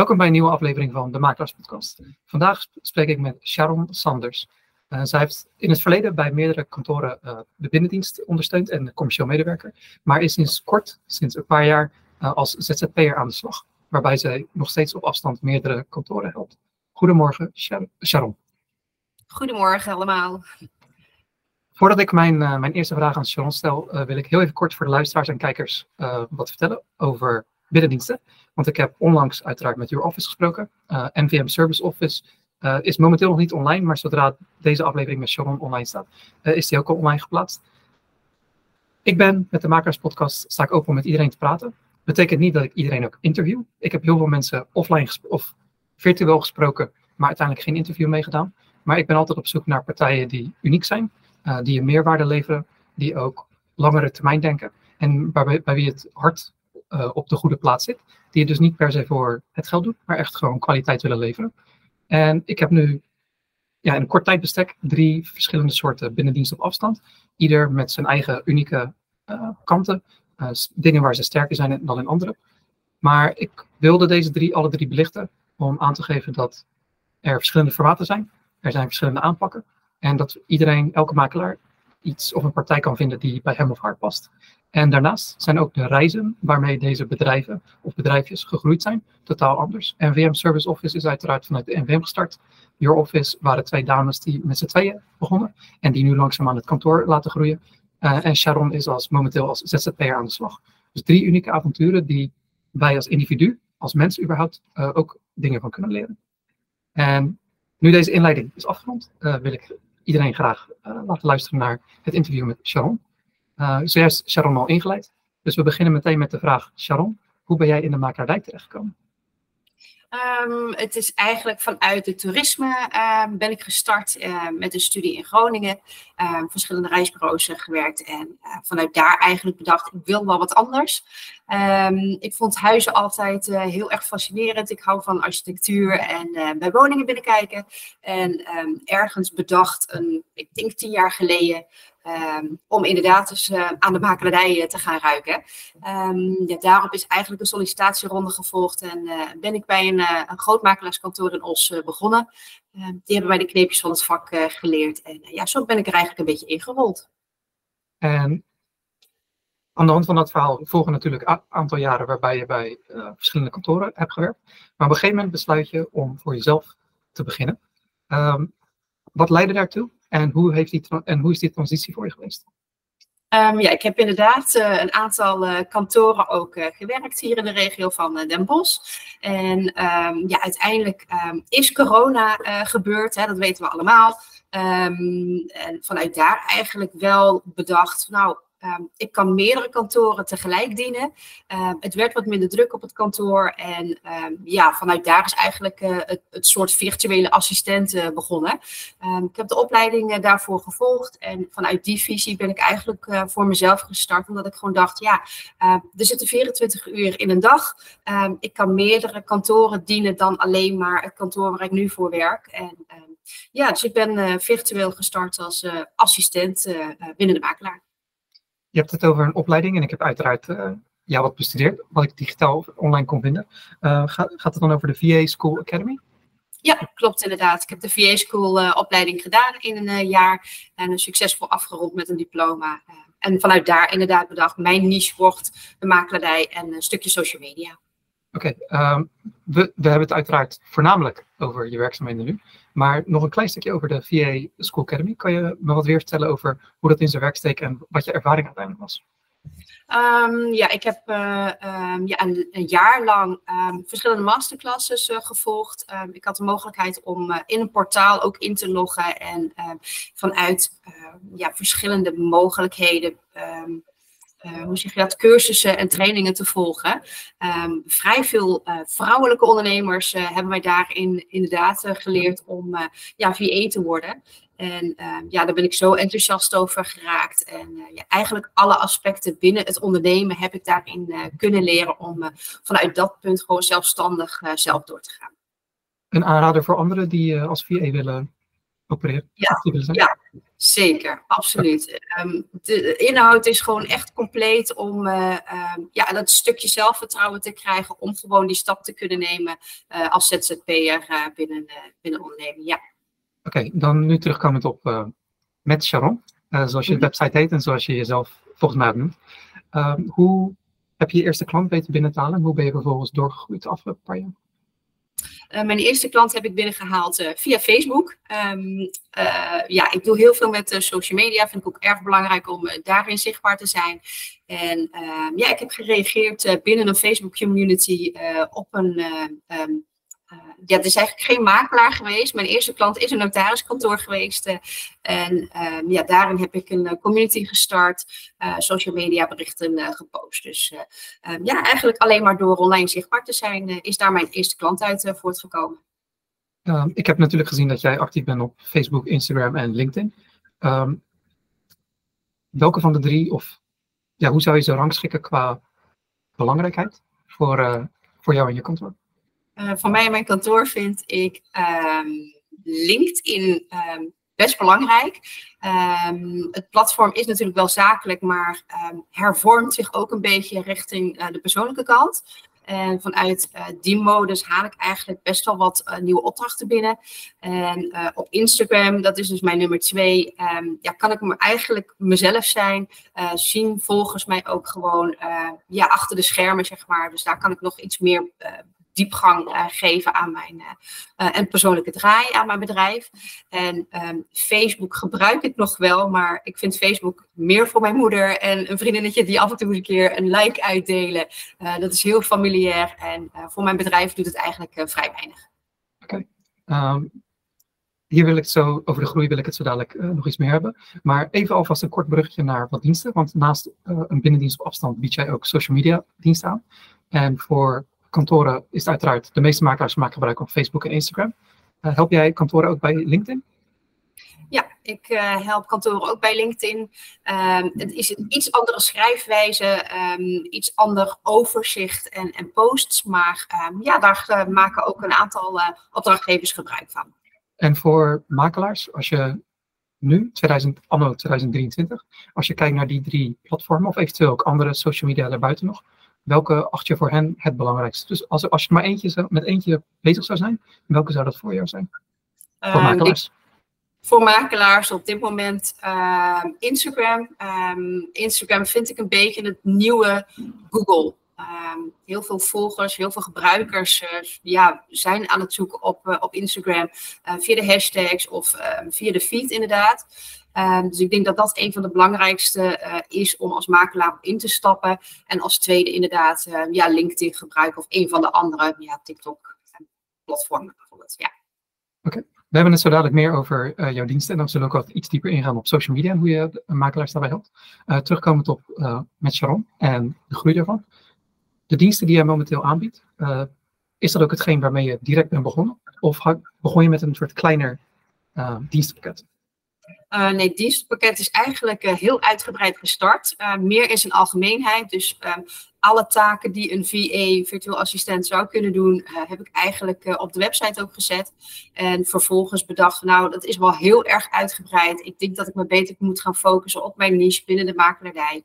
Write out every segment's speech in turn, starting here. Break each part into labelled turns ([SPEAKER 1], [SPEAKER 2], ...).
[SPEAKER 1] Welkom bij een nieuwe aflevering van de Makelaars Podcast. Vandaag spreek ik met Sharon Sanders. Uh, zij heeft in het verleden bij meerdere kantoren uh, de binnendienst ondersteund en commercieel medewerker, maar is sinds kort, sinds een paar jaar, uh, als ZZP'er aan de slag, waarbij zij nog steeds op afstand meerdere kantoren helpt. Goedemorgen, Sharon.
[SPEAKER 2] Goedemorgen allemaal.
[SPEAKER 1] Voordat ik mijn, mijn eerste vraag aan Sharon stel, wil ik heel even kort voor de luisteraars en kijkers wat vertellen over binnendiensten. Want ik heb onlangs uiteraard met Your Office gesproken. Uh, eh, Service Office uh, is momenteel nog niet online, maar zodra deze aflevering met Sharon online staat, uh, is die ook al online geplaatst. Ik ben met de Makers Podcast open om met iedereen te praten. Betekent niet dat ik iedereen ook interview. Ik heb heel veel mensen offline of virtueel gesproken, maar uiteindelijk geen interview meegedaan. Maar ik ben altijd op zoek naar partijen die uniek zijn, die een meerwaarde leveren, die ook langere termijn denken en bij, bij wie het hart uh, op de goede plaats zit. Die het dus niet per se voor het geld doet, maar echt gewoon kwaliteit willen leveren. En ik heb nu ja, in een kort tijdbestek drie verschillende soorten binnendiensten op afstand. Ieder met zijn eigen unieke uh, kanten. Uh, dingen waar ze sterker zijn dan in andere. Maar ik wilde deze drie, alle drie belichten om aan te geven dat er verschillende formaten zijn. Er zijn verschillende aanpakken. En dat iedereen, elke makelaar, iets of een partij kan vinden die bij hem of haar past. En daarnaast zijn ook de reizen waarmee deze bedrijven of bedrijfjes gegroeid zijn totaal anders. NVM Service Office is uiteraard vanuit de NVM gestart. Your Office waren twee dames die met z'n tweeën begonnen en die nu langzaam aan het kantoor laten groeien. Uh, en Sharon is als, momenteel als ZZP'er aan de slag. Dus drie unieke avonturen die wij als individu, als mens überhaupt, uh, ook dingen van kunnen leren. En nu deze inleiding is afgerond, uh, wil ik iedereen graag laten luisteren naar het interview met Sharon. Uh, zojuist Sharon al ingeleid. Dus we beginnen meteen met de vraag, Sharon, hoe ben jij in de makelaardij terechtgekomen?
[SPEAKER 2] Um, het is eigenlijk vanuit het toerisme uh, ben ik gestart uh, met een studie in Groningen. Verschillende reisbureaus eh, gewerkt en eh, vanuit daar eigenlijk bedacht, ik wil wel wat anders. Ik vond huizen altijd heel erg fascinerend. Ik hou van architectuur en bij woningen binnenkijken. En ergens bedacht, een, ik denk tien jaar geleden, Um, om inderdaad dus uh, aan de makelaardij uh, te gaan ruiken. Um, ja, daarop is eigenlijk een sollicitatieronde gevolgd en uh, ben ik bij een, een groot makelaarskantoor in Os begonnen. Ehm, die hebben mij de kneepjes van het vak geleerd en ja, zo ben ik er eigenlijk een beetje ingerold.
[SPEAKER 1] En aan de hand van dat verhaal volgen natuurlijk een aantal jaren waarbij je bij verschillende kantoren hebt gewerkt. Maar op een gegeven moment besluit je om voor jezelf te beginnen. wat leidde daartoe? En hoe, heeft die, en hoe is die transitie voor je geweest?
[SPEAKER 2] Um, ja, ik heb inderdaad uh, een aantal uh, kantoren ook uh, gewerkt hier in de regio van Den Bosch. En um, ja, uiteindelijk um, is corona gebeurd, hè, dat weten we allemaal. en vanuit daar eigenlijk wel bedacht, nou, Um, ik kan meerdere kantoren tegelijk dienen. Um, het werd wat minder druk op het kantoor. En um, ja, vanuit daar is eigenlijk uh, het, het, soort virtuele assistent uh, begonnen. ik heb de opleiding uh, daarvoor gevolgd. En vanuit die visie ben ik eigenlijk voor mezelf gestart. Omdat ik gewoon dacht, ja, er zitten 24 uur in een dag. ik kan meerdere kantoren dienen dan alleen maar het kantoor waar ik nu voor werk. En ja, dus ik ben virtueel gestart als assistent binnen de makelaar.
[SPEAKER 1] Je hebt het over een opleiding en ik heb uiteraard uh, ja, wat bestudeerd, wat ik digitaal online kon vinden. Uh, gaat, het dan over de VA School Academy?
[SPEAKER 2] Ja, klopt inderdaad. Ik heb de VA School uh, opleiding gedaan in een jaar en succesvol afgerond met een diploma. en vanuit daar inderdaad bedacht, mijn niche wordt de makelaardij en een stukje social media.
[SPEAKER 1] Oké, um, we, we hebben het uiteraard voornamelijk over je werkzaamheden nu. Maar nog een klein stukje over de VA School Academy. Kan je me wat weer vertellen over hoe dat in zijn werk steekt en wat je ervaring uiteindelijk was?
[SPEAKER 2] Um, ja, ik heb uh, um, ja, een, jaar lang verschillende masterclasses uh, gevolgd. ik had de mogelijkheid om uh, in een portaal ook in te loggen en vanuit ja, verschillende mogelijkheden uh, hoe zeg je dat, cursussen en trainingen te volgen. Um, vrij veel uh, vrouwelijke ondernemers uh, hebben wij daarin inderdaad geleerd om ja, VA te worden. En ehm, ja, daar ben ik zo enthousiast over geraakt. En ja, eigenlijk alle aspecten binnen het ondernemen heb ik daarin kunnen leren om vanuit dat punt gewoon zelfstandig zelf door te gaan.
[SPEAKER 1] Een aanrader voor anderen die als VA willen opereren?
[SPEAKER 2] Ja, ja zeker, absoluut. Ehm, de inhoud is gewoon echt compleet om uh, ja, dat stukje zelfvertrouwen te krijgen om gewoon die stap te kunnen nemen uh, als ZZP'er uh, binnen, binnen onderneming. Ja.
[SPEAKER 1] Oké, dan nu terugkomend op met Sharon, zoals je de mhm. website heet en zoals je jezelf volgens mij noemt. Um, hoe heb je je eerste klant weten binnen te halen hoe ben je vervolgens doorgegroeid de afgelopen paar jaar?
[SPEAKER 2] Uh, mijn eerste klant heb ik binnengehaald uh, via Facebook. Um, ja, ik doe heel veel met social media. Vind ik ook erg belangrijk om daarin zichtbaar te zijn. En ehm, ja, ik heb gereageerd binnen een Facebook community op een uh, ja, het is eigenlijk geen makelaar geweest. Mijn eerste klant is een notariskantoor geweest. Uh, en ehm, ja, daarin heb ik een eh, community gestart, social media berichten gepost. Dus ehm, ja, eigenlijk alleen maar door online zichtbaar te zijn, is daar mijn eerste klant uit voortgekomen.
[SPEAKER 1] Ehm, ik heb natuurlijk gezien dat jij actief bent op Facebook, Instagram en LinkedIn. welke van de drie, of ja, hoe zou je ze rangschikken qua belangrijkheid voor, voor jou en je kantoor?
[SPEAKER 2] Uh, van mij en mijn kantoor vind ik um, LinkedIn um, best belangrijk. Um, het platform is natuurlijk wel zakelijk, maar hervormt zich ook een beetje richting uh, de persoonlijke kant. En vanuit uh, die modus haal ik eigenlijk best wel wat nieuwe opdrachten binnen. En op Instagram, dat is dus mijn nummer twee, ja, kan ik me eigenlijk mezelf zijn. zien volgens mij ook gewoon ja, achter de schermen, zeg maar. Dus daar kan ik nog iets meer diepgang uh, geven aan mijn uh, en persoonlijke draai aan mijn bedrijf. En um, Facebook gebruik ik nog wel, maar ik vind Facebook meer voor mijn moeder en een vriendinnetje die af en toe eens een keer een like uitdelen. Uh, dat is heel familiair en voor mijn bedrijf doet het eigenlijk vrij weinig.
[SPEAKER 1] Oké. Um, hier wil ik zo, over de groei wil ik het zo dadelijk nog iets meer hebben. Maar even alvast een kort bruggetje naar wat diensten. Want naast een binnendienst op afstand bied jij ook social media diensten aan. En voor kantoren is het uiteraard, de meeste makelaars maken gebruik van Facebook en Instagram. Uh, help jij kantoren ook bij LinkedIn?
[SPEAKER 2] Ja, ik uh, help kantoren ook bij LinkedIn. Um, het is een iets andere schrijfwijze, um, iets ander overzicht en, en posts. Maar um, ja, daar uh, maken ook een aantal opdrachtgevers gebruik van.
[SPEAKER 1] En voor makelaars, als je nu, 2000, anno 2023, als je kijkt naar die drie platformen of eventueel ook andere social media daarbuiten nog, welke acht je voor hen het belangrijkste? Dus als, als je maar eentje met eentje bezig zou zijn, welke zou dat voor jou zijn? Voor ehm, makelaars?
[SPEAKER 2] voor makelaars op dit moment uh, Instagram. Um, Instagram vind ik een beetje het nieuwe Google. Um, heel veel volgers, heel veel gebruikers uh, ja, zijn aan het zoeken op, uh, op Instagram uh, via de hashtags of via de feed inderdaad. Um, dus ik denk dat dat een van de belangrijkste uh, is om als makelaar in te stappen. En als tweede inderdaad uh, ja, LinkedIn gebruiken of een van de andere ja, TikTok-platformen bijvoorbeeld. Ja.
[SPEAKER 1] Oké. We hebben het zo dadelijk meer over jouw diensten en dan zullen we ook wat iets dieper ingaan op social media en hoe je makelaars daarbij helpt. terugkomend op met Sharon en de groei daarvan. De diensten die jij momenteel aanbiedt, is dat ook hetgeen waarmee je direct bent begonnen? Of begon je met een soort kleiner dienstpakket?
[SPEAKER 2] Uh, nee, het dienstpakket is eigenlijk uh, heel uitgebreid gestart. Uh, meer in zijn algemeenheid. Dus ehm, alle taken die een VA, virtueel assistent, zou kunnen doen, heb ik eigenlijk op de website ook gezet. En vervolgens bedacht, nou, dat is wel heel erg uitgebreid. Ik denk dat ik me beter moet gaan focussen op mijn niche binnen de makelaardij.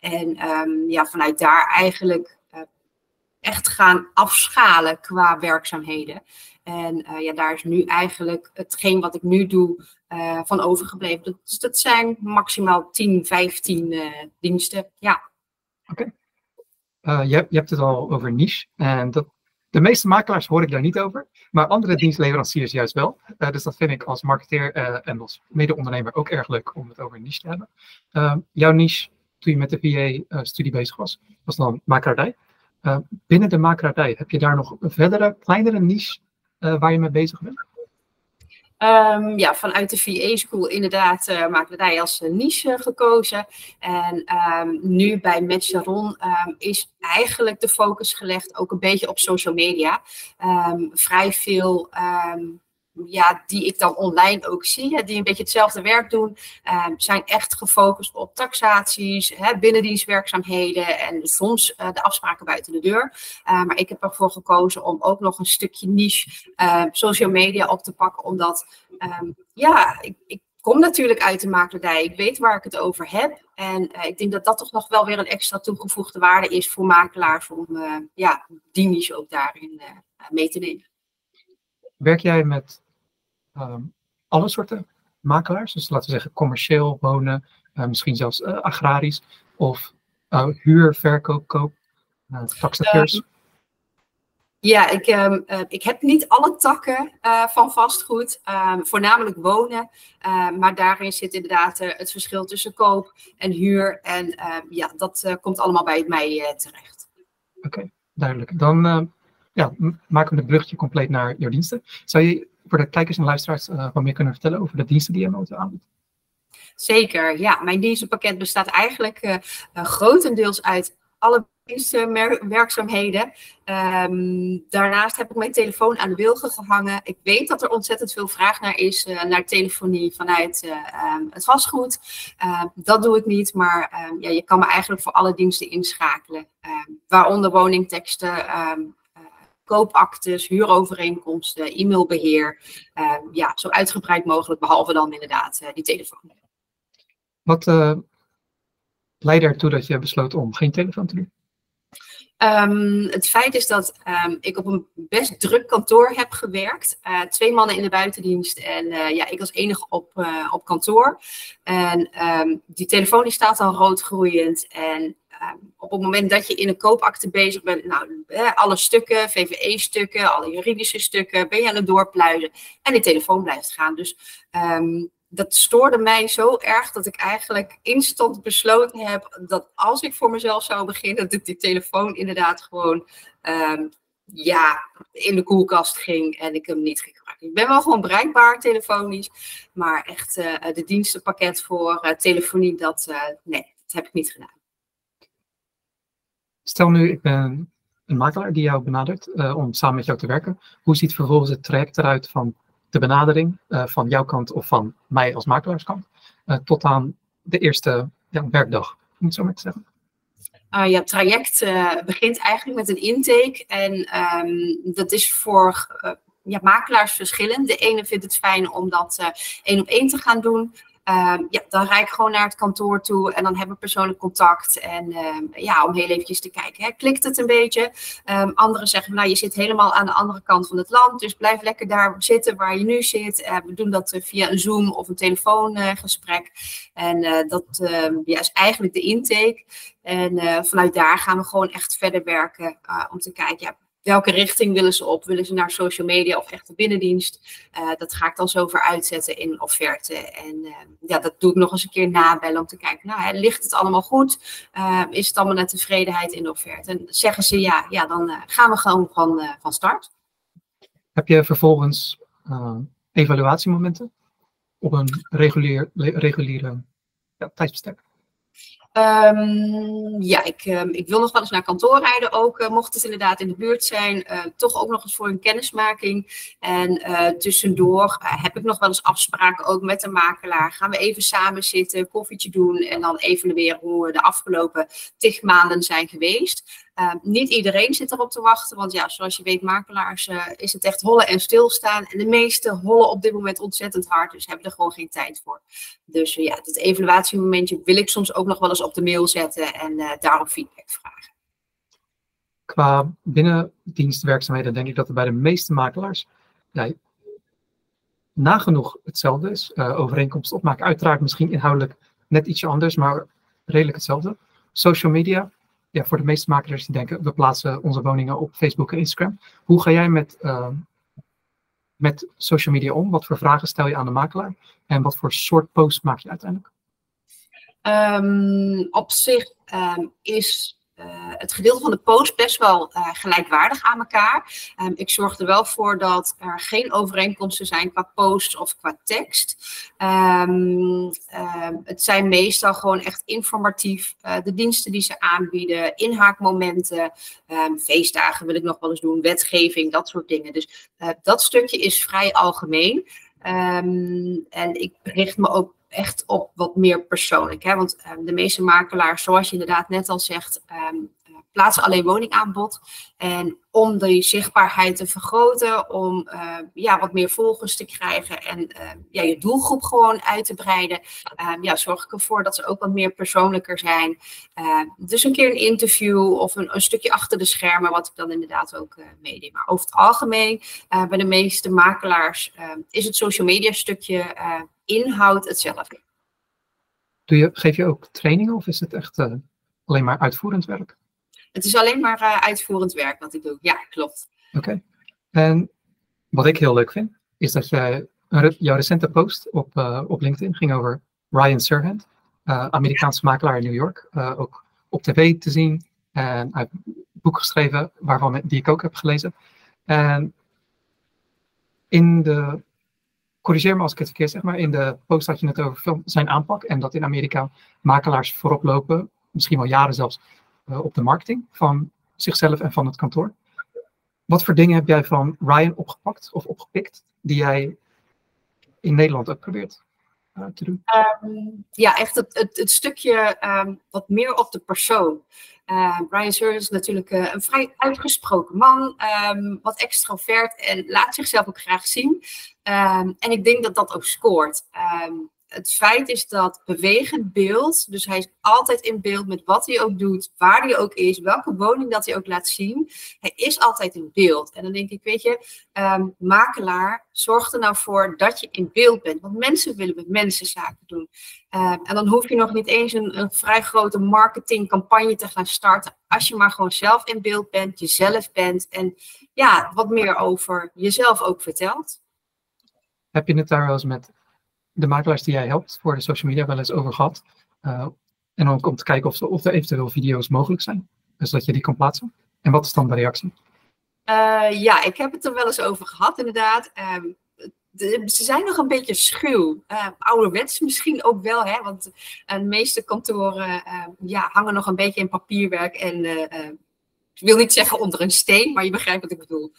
[SPEAKER 2] En um, ja, vanuit daar eigenlijk echt gaan afschalen qua werkzaamheden. En uh, ja, daar is nu eigenlijk hetgeen wat ik nu doe uh, van overgebleven. Dus dat zijn maximaal 10, 15 uh, diensten. Ja.
[SPEAKER 1] Oké. Okay. Eh, je, je, hebt het al over niche. En dat, de meeste makelaars hoor ik daar niet over. Maar andere dienstleveranciers juist wel. dus dat vind ik als marketeer en als mede-ondernemer ook erg leuk om het over niche te hebben. jouw niche, toen je met de VA-studie bezig was, was dan makelaardij. binnen de makelaardij, heb je daar nog een verdere, kleinere niche waar je mee bezig bent?
[SPEAKER 2] Um, ja, vanuit de VA School inderdaad uh, wij als niche gekozen. En um, nu bij Metcharon um, ehm, is eigenlijk de focus gelegd ook een beetje op social media. vrij veel ja, die ik dan online ook zie, die een beetje hetzelfde werk doen, ehm, zijn echt gefocust op taxaties, hè, binnendienstwerkzaamheden en soms uh, de afspraken buiten de deur. Uh, maar ik heb ervoor gekozen om ook nog een stukje niche uh, social media op te pakken, omdat um, ja, ik, ik kom natuurlijk uit de makelaardij. Ik weet waar ik het over heb. En uh, ik denk dat dat toch nog wel weer een extra toegevoegde waarde is voor makelaars om ja, die niche ook daarin mee te nemen.
[SPEAKER 1] Werk jij met um, alle soorten makelaars? Dus laten we zeggen commercieel, wonen, misschien zelfs agrarisch of huur, verkoop, koop, taxateurs? Um,
[SPEAKER 2] ja, ik, um, uh, ik heb niet alle takken uh, van vastgoed, um, voornamelijk wonen. Uh, maar daarin zit inderdaad het verschil tussen koop en huur. En ehm, ja, dat komt allemaal bij mij terecht.
[SPEAKER 1] Oké, okay, duidelijk. Dan ja, maken we het bruggetje compleet naar jouw diensten. Zou je voor de kijkers en luisteraars wat meer kunnen vertellen over de diensten die je Moto aanbiedt?
[SPEAKER 2] Zeker, ja. Mijn dienstenpakket bestaat eigenlijk grotendeels uit alle werkzaamheden. Um, daarnaast heb ik mijn telefoon aan de wilgen gehangen. Ik weet dat er ontzettend veel vraag naar is, naar telefonie vanuit um, het vastgoed. Uh, dat doe ik niet, maar ja, je kan me eigenlijk voor alle diensten inschakelen. waaronder woningteksten, koopactes, huurovereenkomsten, e-mailbeheer. ja, zo uitgebreid mogelijk, behalve dan inderdaad die telefoon.
[SPEAKER 1] Wat leidde ertoe dat je besloot om geen telefoon te doen?
[SPEAKER 2] Um, het feit is dat um, ik op een best druk kantoor heb gewerkt. Uh, twee mannen in de buitendienst en uh, ja, ik als enige op, uh, op kantoor. En um, die telefoon die staat al rood groeiend. En op het moment dat je in een koopakte bezig bent, nou, alle stukken, VVE-stukken, alle juridische stukken, ben je aan het doorpluizen. En die telefoon blijft gaan. Dus dat stoorde mij zo erg dat ik eigenlijk instant besloten heb dat als ik voor mezelf zou beginnen, dat die telefoon inderdaad gewoon um, ja, in de koelkast ging en ik hem niet ging gebruiken. Ik ben wel gewoon bereikbaar telefonisch, maar echt uh, de dienstenpakket voor uh, telefonie, dat, uh, nee, dat heb ik niet gedaan.
[SPEAKER 1] Stel nu, ik ben een makelaar die jou benadert om samen met jou te werken. Hoe ziet vervolgens het traject eruit van de benadering uh, van jouw kant of van mij als makelaarskant uh, tot aan de eerste ja, werkdag, om het zo maar te zeggen?
[SPEAKER 2] Uh, ja, het traject begint eigenlijk met een intake en um, dat is voor ja, makelaars verschillend. De ene vindt het fijn om dat één op één te gaan doen. Um, ja, dan rijd ik gewoon naar het kantoor toe en dan hebben we persoonlijk contact. En um, ja, om heel eventjes te kijken, hè, klikt het een beetje? Um, anderen zeggen, nou, je zit helemaal aan de andere kant van het land, dus blijf lekker daar zitten waar je nu zit. We doen dat uh, via een Zoom of een telefoongesprek. En uh, dat is eigenlijk de intake. En vanuit daar gaan we gewoon echt verder werken om te kijken, ja, welke richting willen ze op? Willen ze naar social media of echt de binnendienst? Uh, dat ga ik dan zo voor uitzetten in offerte. En uh, ja, dat doe ik nog eens een keer nabellen om te kijken, nou, ligt het allemaal goed? Uh, is het allemaal naar tevredenheid in de offerte? En zeggen ze ja, ja dan gaan we gewoon van, van start.
[SPEAKER 1] Heb je vervolgens evaluatiemomenten op een regulier, reguliere ja, tijdsbestek?
[SPEAKER 2] Um, ja, ik, um, ik wil nog wel eens naar kantoor rijden ook, uh, mocht het inderdaad in de buurt zijn. Uh, toch ook nog eens voor een kennismaking. En uh, tussendoor heb ik nog wel eens afspraken ook met de makelaar. Gaan we even samen zitten, koffietje doen en dan evalueren hoe de afgelopen tig maanden zijn geweest. Uh, niet iedereen zit erop te wachten, want ja, zoals je weet, makelaars uh, is het echt hollen en stilstaan. En de meeste hollen op dit moment ontzettend hard, dus hebben er gewoon geen tijd voor. Dus uh, ja, het evaluatiemomentje wil ik soms ook nog wel eens op de mail zetten en daarop feedback vragen.
[SPEAKER 1] Qua binnendienstwerkzaamheden denk ik dat er bij de meeste makelaars nagenoeg hetzelfde is. overeenkomsten opmaken, uiteraard misschien inhoudelijk net ietsje anders, maar redelijk hetzelfde. Social media, ja, voor de meeste makelaars die denken, we plaatsen onze woningen op Facebook en Instagram. Hoe ga jij met, uh, met social media om? Wat voor vragen stel je aan de makelaar? En wat voor soort posts maak je uiteindelijk?
[SPEAKER 2] Um, op zich um, is het gedeelte van de post best wel gelijkwaardig aan elkaar. Ehm, ik zorg er wel voor dat er geen overeenkomsten zijn qua post of qua tekst. Ehm, het zijn meestal gewoon echt informatief. de diensten die ze aanbieden, inhaakmomenten, feestdagen wil ik nog wel eens doen, wetgeving, dat soort dingen. Dus dat stukje is vrij algemeen. En ik richt me ook echt op wat meer persoonlijk. Hè? Want um, de meeste makelaars, zoals je inderdaad net al zegt, um, plaatsen alleen woningaanbod. En om die zichtbaarheid te vergroten, om uh, ja, wat meer volgers te krijgen en ja, je doelgroep gewoon uit te breiden, ja, zorg ik ervoor dat ze ook wat meer persoonlijker zijn. dus een keer een interview of een, een, stukje achter de schermen, wat ik dan inderdaad ook meedeed. Maar over het algemeen, bij de meeste makelaars, is het social media stukje inhoud hetzelfde.
[SPEAKER 1] Doe je, geef je ook trainingen of is het echt alleen maar uitvoerend werk?
[SPEAKER 2] Het is alleen maar uh, uitvoerend werk wat ik doe. Ja, klopt.
[SPEAKER 1] Oké. En wat ik heel leuk vind, is dat jij, jouw recente post op, uh, op LinkedIn ging over Ryan Serhant, Amerikaanse makelaar in New York. ook op tv te zien en uit boek geschreven, waarvan die ik ook heb gelezen. En in de, corrigeer me als ik het verkeerd zeg, maar in de post had je het over zijn aanpak en dat in Amerika makelaars voorop lopen, misschien wel jaren zelfs, uh, op de marketing van zichzelf en van het kantoor. Wat voor dingen heb jij van Ryan opgepakt of opgepikt die jij in Nederland ook probeert?
[SPEAKER 2] Um, ja, echt het, het, het stukje um, wat meer op de persoon. Uh, Brian Sur is natuurlijk uh, een vrij uitgesproken man, wat extrovert en laat zichzelf ook graag zien. en ik denk dat dat ook scoort het feit is dat bewegend beeld, dus hij is altijd in beeld met wat hij ook doet, waar hij ook is, welke woning dat hij ook laat zien. Hij is altijd in beeld. En dan denk ik, weet je, um, makelaar, zorg er nou voor dat je in beeld bent. Want mensen willen met mensen zaken doen. Um, en dan hoef je nog niet eens een, een vrij grote marketingcampagne te gaan starten. Als je maar gewoon zelf in beeld bent, jezelf bent en ja, wat meer over jezelf ook vertelt.
[SPEAKER 1] Heb je het daar wel eens met de makelaars die jij helpt voor de social media wel eens over gehad. Uh, en ook om te kijken of, of er eventueel video's mogelijk zijn. Dus dat je die kan plaatsen. En wat is dan de reactie?
[SPEAKER 2] Uh, ja, ik heb het er wel eens over gehad, inderdaad. De, ze zijn nog een beetje schuw. Uh, ouderwets misschien ook wel, hè? want de meeste kantoren ja, hangen nog een beetje in papierwerk en ik wil niet zeggen onder een steen, maar je begrijpt wat ik bedoel.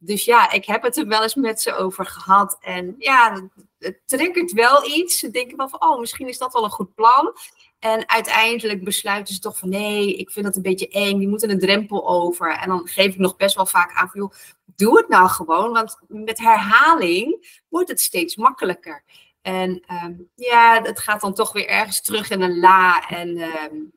[SPEAKER 2] Dus ja, ik heb het er wel eens met ze over gehad. En ja, het triggert wel iets. Ze denken wel van, oh, misschien is dat wel een goed plan. En uiteindelijk besluiten ze toch van, nee, ik vind dat een beetje eng. Die moeten een drempel over. En dan geef ik nog best wel vaak aan van, joh, doe het nou gewoon. Want met herhaling wordt het steeds makkelijker. En um, ja, het gaat dan toch weer ergens terug in een la. En um,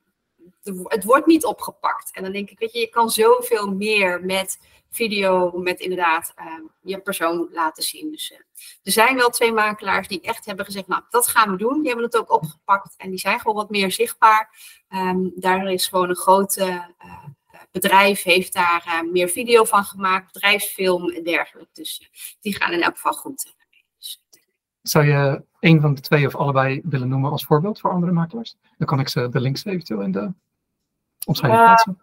[SPEAKER 2] het wordt niet opgepakt. En dan denk ik, weet je, je kan zoveel meer met video, met inderdaad uh, je persoon laten zien. Dus uh, er zijn wel twee makelaars die echt hebben gezegd, nou, dat gaan we doen. Die hebben het ook opgepakt en die zijn gewoon wat meer zichtbaar. Um, daar is gewoon een grote uh, bedrijf, heeft daar meer video van gemaakt, bedrijfsfilm en dergelijke. Dus die gaan in elk geval goed. Dus,
[SPEAKER 1] Zou je een van de twee of allebei willen noemen als voorbeeld voor andere makelaars? Dan kan ik ze de links eventueel in de plaatsen.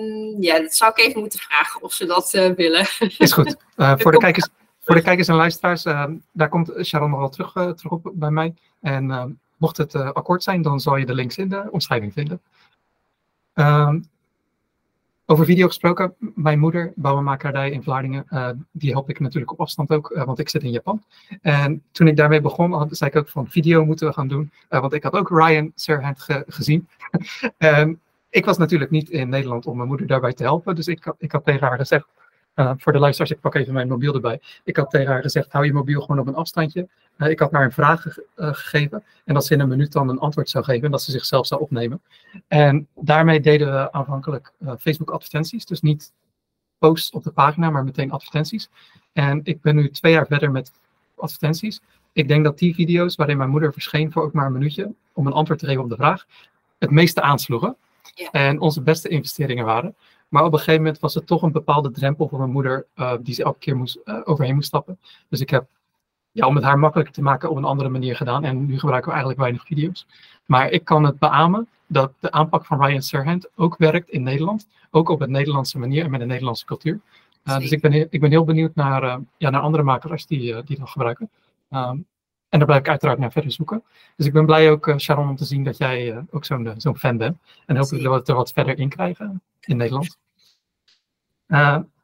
[SPEAKER 2] Mm, ja, dat zou ik even moeten vragen of ze dat uh, willen.
[SPEAKER 1] Is goed. Uh, voor, de kijkers, voor de kijkers en luisteraars, uh, daar komt Sharon nog wel terug, terug op bij mij. En mocht het akkoord zijn, dan zal je de links in de omschrijving vinden. Ehm, over video gesproken, mijn moeder, bouwmakerij in Vlaardingen, die help ik natuurlijk op afstand ook, want ik zit in Japan. En toen ik daarmee begon, had, zei ik ook van video moeten we gaan doen, want ik had ook Ryan Serhant ge gezien. en ik was natuurlijk niet in Nederland om mijn moeder daarbij te helpen. Dus ik, ik had tegen haar gezegd, uh, voor de luisteraars, ik pak even mijn mobiel erbij. Ik had tegen haar gezegd, hou je mobiel gewoon op een afstandje. Uh, ik had haar een vraag ge uh, gegeven en dat ze in een minuut dan een antwoord zou geven en dat ze zichzelf zou opnemen. En daarmee deden we aanvankelijk Facebook advertenties, dus niet posts op de pagina, maar meteen advertenties. En ik ben nu twee jaar verder met advertenties. Ik denk dat die video's waarin mijn moeder verscheen voor ook maar een minuutje, om een antwoord te geven op de vraag, het meeste aansloegen. En onze beste investeringen waren. Maar op een gegeven moment was het toch een bepaalde drempel voor mijn moeder, uh, die ze elke keer moest, uh, overheen moest stappen. Dus ik heb, ja, om het haar makkelijker te maken, op een andere manier gedaan. En nu gebruiken we eigenlijk weinig video's. Maar ik kan het beamen dat de aanpak van Ryan Serhant ook werkt in Nederland. Ook op een Nederlandse manier en met een Nederlandse cultuur. Uh, dus ik ben, heel, ik ben heel benieuwd naar, ja, naar andere makelaars die, die dat gebruiken. Um, en daar blijf ik uiteraard naar verder zoeken. Dus ik ben blij ook, Sharon, om te zien dat jij ook zo'n zo'n fan bent. En hopelijk dat we het er wat verder in krijgen in Nederland.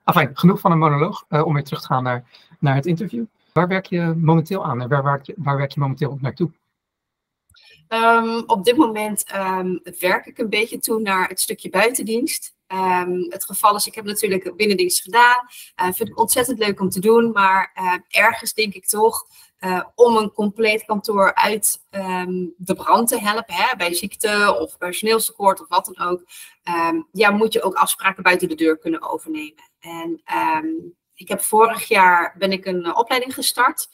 [SPEAKER 1] Enfin, genoeg van een monoloog om weer terug te gaan naar, naar het interview. Waar werk je momenteel aan en waar werk je, waar werk je momenteel naartoe?
[SPEAKER 2] Um, op dit moment um, werk ik een beetje toe naar het stukje buitendienst. Um, het geval is, ik heb natuurlijk binnendienst gedaan. Vind ik ontzettend leuk om te doen. Maar ergens denk ik toch, uh, om een compleet kantoor uit de brand te helpen, hè, bij ziekte of personeelstekort of wat dan ook, ja, moet je ook afspraken buiten de deur kunnen overnemen. En ik heb vorig jaar ben ik een opleiding gestart,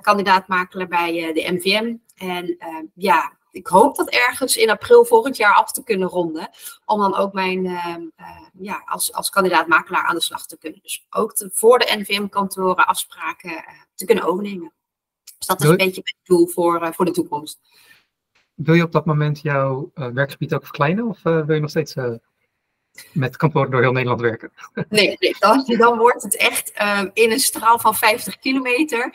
[SPEAKER 2] kandidaat makelaar bij de MVM. En ja, ik hoop dat ergens in april volgend jaar af te kunnen ronden. Om dan ook mijn, uh, uh, ja, als, als kandidaat makelaar aan de slag te kunnen. Dus ook voor de NVM-kantoren afspraken uh, te kunnen overnemen. Dus dat is een beetje mijn doel voor, voor de toekomst.
[SPEAKER 1] Wil je op dat moment jouw werkgebied ook verkleinen? Of wil je nog steeds met kantoor door heel Nederland werken.
[SPEAKER 2] Nee, nee dan, dan wordt het echt um, in een straal van 50 kilometer.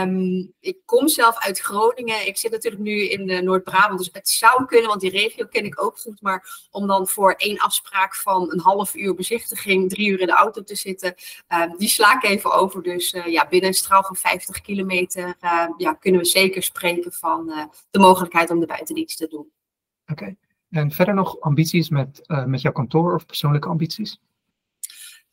[SPEAKER 2] Um, ik kom zelf uit Groningen. Ik zit natuurlijk nu in Noord-Brabant, dus het zou kunnen, want die regio ken ik ook goed. Maar om dan voor één afspraak van een half uur bezichtiging drie uur in de auto te zitten, um, die sla ik even over. Dus uh, ja, binnen een straal van 50 kilometer uh, ja, kunnen we zeker spreken van uh, de mogelijkheid om de buitendienst te doen.
[SPEAKER 1] Oké. Okay. En verder nog ambities met, uh, met jouw kantoor of persoonlijke ambities?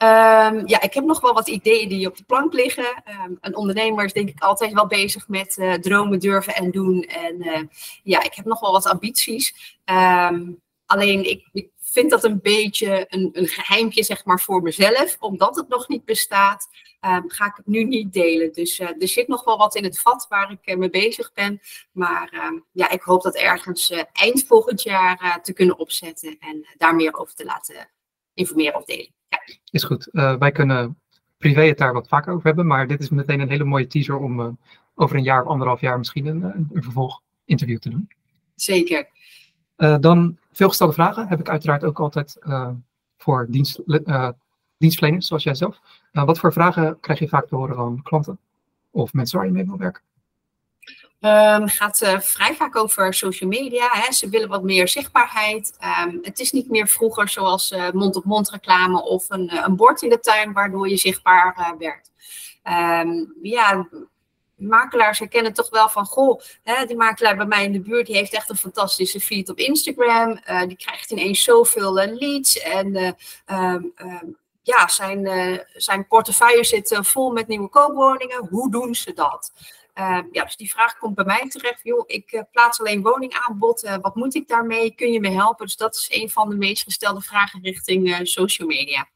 [SPEAKER 2] Um, ja, ik heb nog wel wat ideeën die op de plank liggen. Um, een ondernemer is denk ik altijd wel bezig met uh, dromen, durven en doen. En uh, ja, ik heb nog wel wat ambities. Um, alleen ik vind dat een beetje een, een geheimpje zeg maar voor mezelf. Omdat het nog niet bestaat, um, ga ik het nu niet delen. Dus uh, er zit nog wel wat in het vat waar ik uh, mee bezig ben. Maar um, ja, ik hoop dat ergens uh, eind volgend jaar te kunnen opzetten. En daar meer over te laten informeren of delen. Ja.
[SPEAKER 1] Is goed. wij kunnen privé het daar wat vaker over hebben. Maar dit is meteen een hele mooie teaser om over een jaar of anderhalf jaar misschien een, een, een vervolg interview te doen.
[SPEAKER 2] Zeker.
[SPEAKER 1] Uh, dan veelgestelde vragen heb ik uiteraard ook altijd uh, voor dienst, uh, dienstverleners, zoals jij zelf. wat voor vragen krijg je vaak te horen van klanten of mensen waar je mee wil werken?
[SPEAKER 2] Um, gaat uh, vrij vaak over social media. Hè. Ze willen wat meer zichtbaarheid. Um, het is niet meer vroeger zoals mond-op-mond reclame of een, een, bord in de tuin waardoor je zichtbaar uh, werd. Um, ja, makelaars herkennen toch wel van, goh, hè, die makelaar bij mij in de buurt, die heeft echt een fantastische feed op Instagram. Uh, die krijgt ineens zoveel uh, leads en uh, um, um, ja, zijn, zijn portefeuille zit vol met nieuwe koopwoningen. Hoe doen ze dat? ja, dus die vraag komt bij mij terecht. Joh, ik plaats alleen woningaanbod. wat moet ik daarmee? Kun je me helpen? Dus dat is een van de meest gestelde vragen richting social media.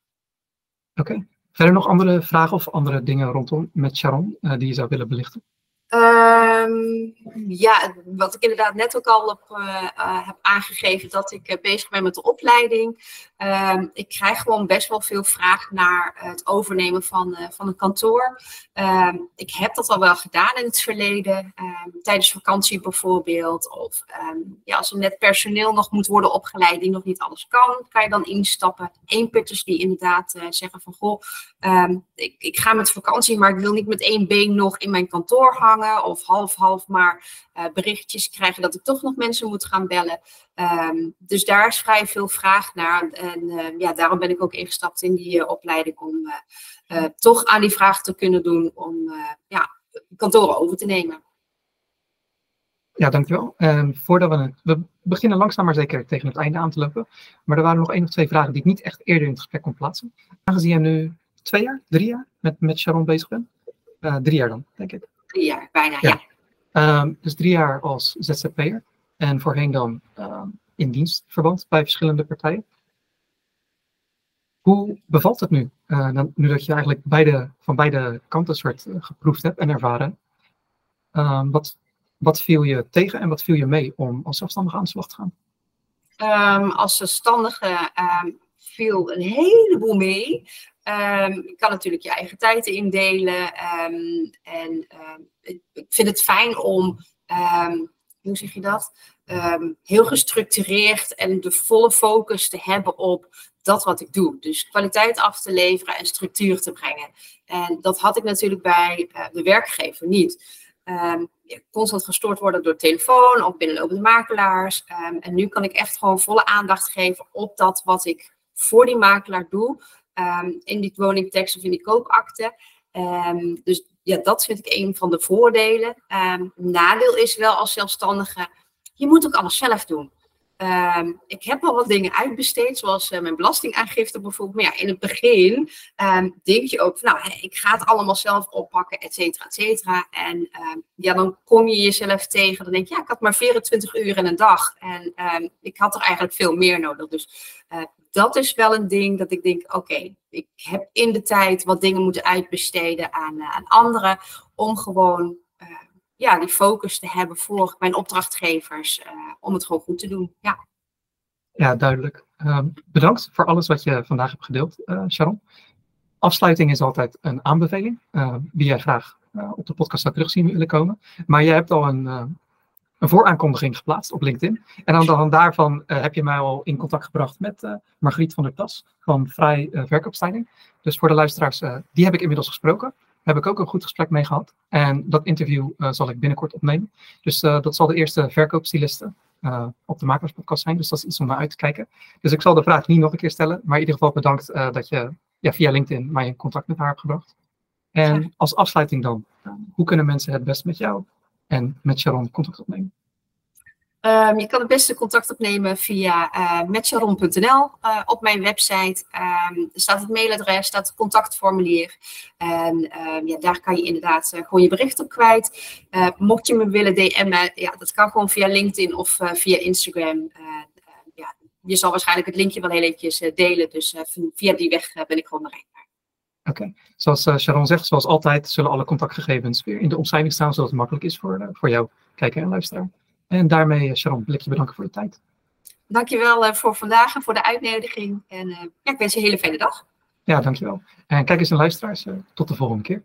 [SPEAKER 1] Oké. Verder nog andere vragen of andere dingen rondom met Sharon uh, die je zou willen belichten?
[SPEAKER 2] Um, ja, wat ik inderdaad net ook al op, uh, uh, heb aangegeven, dat ik bezig ben met de opleiding. Um, ik krijg gewoon best wel veel vraag naar het overnemen van, van een kantoor. Um, ik heb dat al wel gedaan in het verleden, tijdens vakantie bijvoorbeeld. Of ja, als er net personeel nog moet worden opgeleid die nog niet alles kan, kan je dan instappen. Eenputters die inderdaad zeggen van, goh, ik, ik ga met vakantie, maar ik wil niet met één been nog in mijn kantoor hangen of half-half maar uh, berichtjes krijgen dat ik toch nog mensen moet gaan bellen. Um, dus daar is vrij veel vraag naar. En uh, ja, daarom ben ik ook ingestapt in die uh, opleiding om toch aan die vraag te kunnen doen om ja, kantoren over te nemen.
[SPEAKER 1] Ja, dankjewel. Um, voordat we, beginnen langzaam maar zeker tegen het einde aan te lopen. Maar er waren nog één of twee vragen die ik niet echt eerder in het gesprek kon plaatsen. Aangezien jij nu twee jaar, drie jaar met, met Sharon bezig bent. drie jaar dan, denk ik.
[SPEAKER 2] Drie jaar, bijna, ja. ja.
[SPEAKER 1] Um, dus drie jaar als ZZP'er en voorheen dan um, in dienstverband bij verschillende partijen. Hoe bevalt het nu? Uh, dan, nu dat je eigenlijk beide, van beide kanten soort uh, geproefd hebt en ervaren. Um, wat, wat viel je tegen en wat viel je mee om als zelfstandige aan de slag te gaan?
[SPEAKER 2] Um, als zelfstandige um, viel een heleboel mee. Um, je kan natuurlijk je eigen tijd indelen. Um, en um, ik vind het fijn om, hoe zeg je dat? ehm, heel gestructureerd en de volle focus te hebben op dat wat ik doe. Dus kwaliteit af te leveren en structuur te brengen. En dat had ik natuurlijk bij uh, de werkgever niet. Um, constant gestoord worden door telefoon of binnenlopende makelaars. En nu kan ik echt gewoon volle aandacht geven op dat wat ik voor die makelaar doe. Um, in die woningtekst of in die koopakte. dus ja, dat vind ik een van de voordelen. nadeel is wel als zelfstandige, je moet ook alles zelf doen. Um, ik heb al wat dingen uitbesteed, zoals uh, mijn belastingaangifte bijvoorbeeld. Maar ja, in het begin um, denk je ook, van, nou, ik ga het allemaal zelf oppakken, et cetera, et cetera. En um, ja, dan kom je jezelf tegen. Dan denk je, ja, ik had maar 24 uur in een dag. En ik had er eigenlijk veel meer nodig. Dus uh, dat is wel een ding dat ik denk, oké, ik heb in de tijd wat dingen moeten uitbesteden aan, uh, aan anderen. Om gewoon ja, die focus te hebben voor mijn opdrachtgevers uh, om het gewoon goed te doen. Ja,
[SPEAKER 1] ja duidelijk. Uh, bedankt voor alles wat je vandaag hebt gedeeld, uh, Sharon. Afsluiting is altijd een aanbeveling, uh, die jij graag op de podcast zou terugzien willen komen. Maar jij hebt al een, een vooraankondiging geplaatst op LinkedIn. En aan de hand daarvan heb je mij al in contact gebracht met Margriet van der Tas van Vrij Verkoopstyling. Dus voor de luisteraars, die heb ik inmiddels gesproken heb ik ook een goed gesprek mee gehad. En dat interview uh, zal ik binnenkort opnemen. Dus uh, dat zal de eerste verkoopstyliste uh, op de Makerspodcast zijn. Dus dat is iets om naar uit te kijken. Dus ik zal de vraag niet nog een keer stellen. Maar in ieder geval bedankt dat je ja, via LinkedIn mij in contact met haar hebt gebracht. En als afsluiting dan, hoe kunnen mensen het best met jou en met Sharon contact opnemen?
[SPEAKER 2] Um, je kan het beste contact opnemen via uh, metcharon.nl uh, op mijn website. Um, staat het mailadres, staat het contactformulier. En um, ja, daar kan je inderdaad uh, gewoon je bericht op kwijt. mocht je me willen DM'en, ja, dat kan gewoon via LinkedIn of via Instagram. ja, je zal waarschijnlijk het linkje wel heel eventjes delen. Dus via die weg ben ik gewoon bereikbaar.
[SPEAKER 1] Oké, zoals Sharon zegt, zoals altijd zullen alle contactgegevens weer in de omschrijving staan, zodat het makkelijk is voor, voor jou, kijker en luisteraar. En daarmee, eh, Sharon, wil ik je bedanken voor de tijd.
[SPEAKER 2] Dankjewel uh, voor vandaag en voor de uitnodiging. En uh, ja, ik wens je een hele fijne dag.
[SPEAKER 1] Ja, dankjewel. En kijk eens en luisteraars, tot de volgende keer.